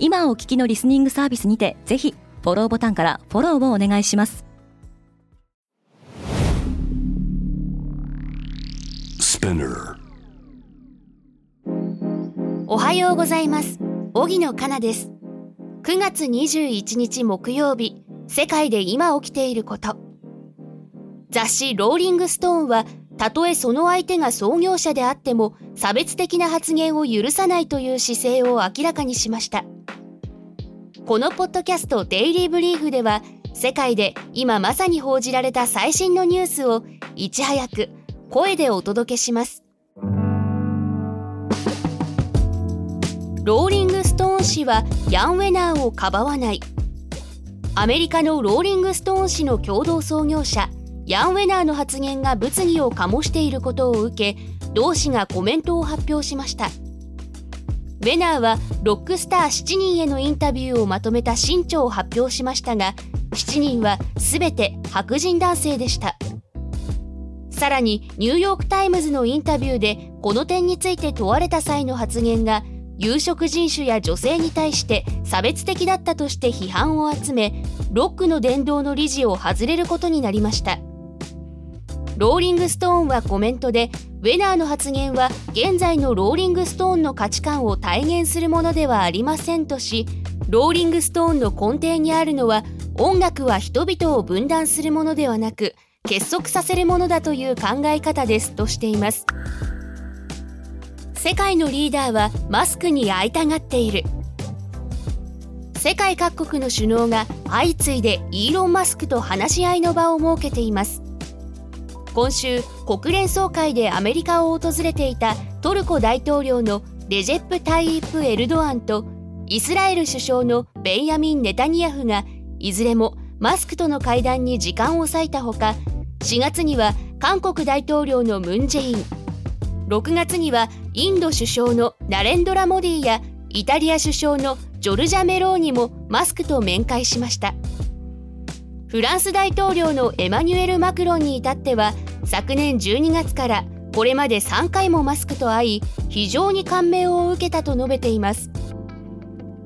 今お聞きのリスニングサービスにてぜひフォローボタンからフォローをお願いします。おはようございます。荻野かなです。9月21日木曜日世界で今起きていること。雑誌ローリングストーンはたとえその相手が創業者であっても差別的な発言を許さないという姿勢を明らかにしましたこのポッドキャストデイリーブリーフでは世界で今まさに報じられた最新のニュースをいち早く声でお届けします。ローリングストーン氏はヤン・ウェナーをかばわない。アメリカのローリングストーン氏の共同創業者ヤン・ウェナーの発言が物議を醸していることを受け同氏がコメントを発表しました。ウェナーはロックスター7人へのインタビューをまとめた新著を発表しましたが7人は全て白人男性でした。さらにニューヨーク・タイムズのインタビューでこの点について問われた際の発言が有色人種や女性に対して差別的だったとして批判を集めロックの殿堂の理事を外れることになりました。ローリングストーンはコメントでウェナーの発言は現在のローリングストーンの価値観を体現するものではありませんとしローリングストーンの根底にあるのは音楽は人々を分断するものではなく結束させるものだという考え方ですとしています。世界のリーダーはマスクに会いたがっている。世界各国の首脳が相次いでイーロン・マスクと話し合いの場を設けています。今週国連総会でアメリカを訪れていたトルコ大統領のレジェップ・タイイプ・エルドアンとイスラエル首相のベンヤミン・ネタニヤフがいずれもマスクとの会談に時間を割いたほか4月には韓国大統領のムン・ジェイン6月にはインド首相のナレンドラ・モディやイタリア首相のジョルジャ・メローニもマスクと面会しました。フランス大統領のエマニュエル・マクロンに至っては昨年12月からこれまで3回もマスクと会い非常に感銘を受けたと述べています。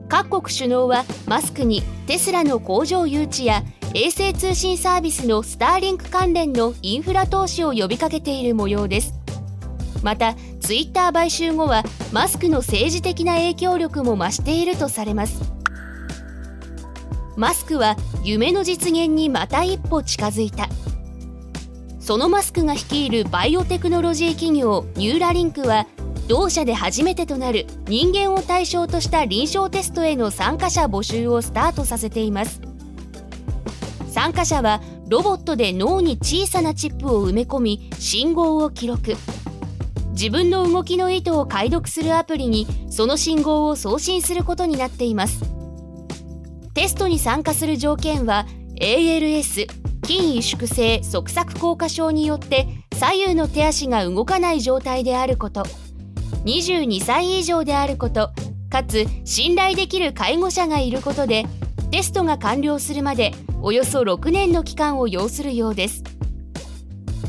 各国首脳はマスクにテスラの工場誘致や衛星通信サービスのスターリンク関連のインフラ投資を呼びかけている模様です。またツイッター買収後はマスクの政治的な影響力も増しているとされます。マスクは夢の実現にまた一歩近づいた。そのマスクが率いるバイオテクノロジー企業ニューラリンクは同社で初めてとなる人間を対象とした臨床テストへの参加者募集をスタートさせています。参加者はロボットで脳に小さなチップを埋め込み信号を記録。自分の動きの意図を解読するアプリにその信号を送信することになっています。テストに参加する条件は ALS 筋萎縮性側索硬化症によって左右の手足が動かない状態であること。22歳以上であることかつ信頼できる介護者がいることでテストが完了するまでおよそ6年の期間を要するようです。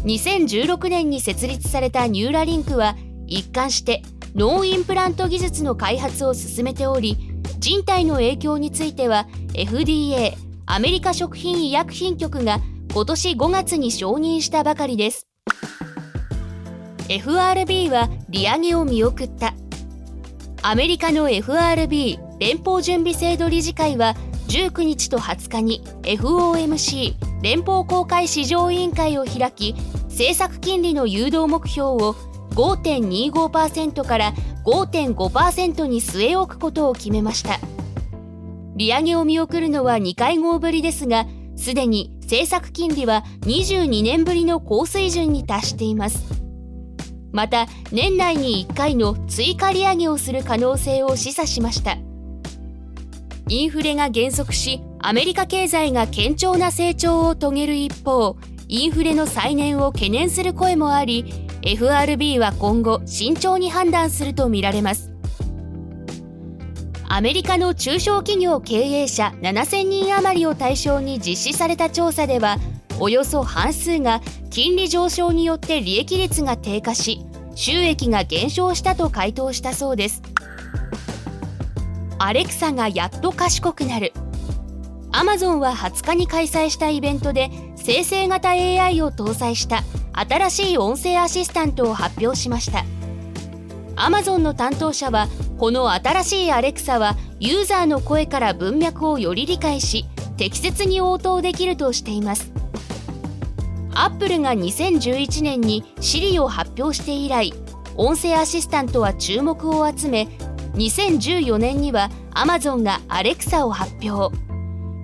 2016年に設立されたニューラリンクは一貫して脳インプラント技術の開発を進めており人体の影響については FDA アメリカ食品医薬品局が今年5月に承認したばかりです。FRB は利上げを見送った。アメリカの FRB 連邦準備制度理事会は19日と20日に FOMC 連邦公開市場委員会を開き政策金利の誘導目標を5.25%から5.5%に据え置くことを決めました。利上げを見送るのは2回合ぶりですがすでに政策金利は22年ぶりの高水準に達しています。また年内に1回の追加利上げをする可能性を示唆しました。インフレが減速しアメリカ経済が堅調な成長を遂げる一方インフレの再燃を懸念する声もあり FRB は今後慎重に判断するとみられます。アメリカの中小企業経営者7000人余りを対象に実施された調査ではおよそ半数が金利上昇によって利益率が低下し収益が減少したと回答したそうです。アレクサがやっと賢くなる。アマゾンは20日に開催したイベントで生成型 AI を搭載した。新しい音声アシスタントを発表しました。アマゾンの担当者はこの新しいアレクサはユーザーの声から文脈をより理解し適切に応答できるとしています。アップルが2011年に Siri を発表して以来音声アシスタントは注目を集め2014年には Amazon がアレクサを発表。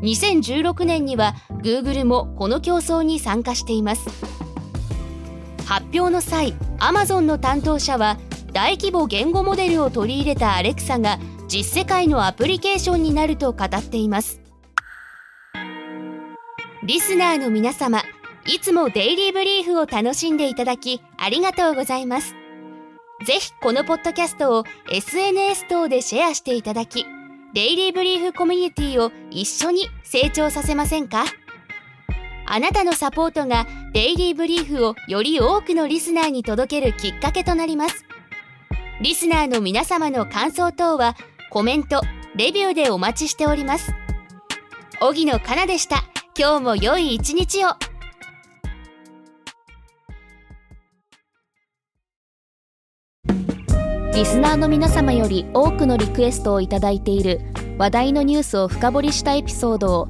2016年には Google もこの競争に参加しています。発表の際 Amazon の担当者は大規模言語モデルを取り入れたアレクサが実世界のアプリケーションになると語っています。リスナーの皆様いつもデイリーブリーフを楽しんでいただきありがとうございます。ぜひこのポッドキャストを SNS 等でシェアしていただきデイリーブリーフコミュニティを一緒に成長させませんか？あなたのサポートがデイリーブリーフをより多くのリスナーに届けるきっかけとなります。リスナーの皆様の感想等はコメント、レビューでお待ちしております。荻野かなでした。今日も良い一日を。リスナーの皆様より多くのリクエストをいただいている話題のニュースを深掘りしたエピソードを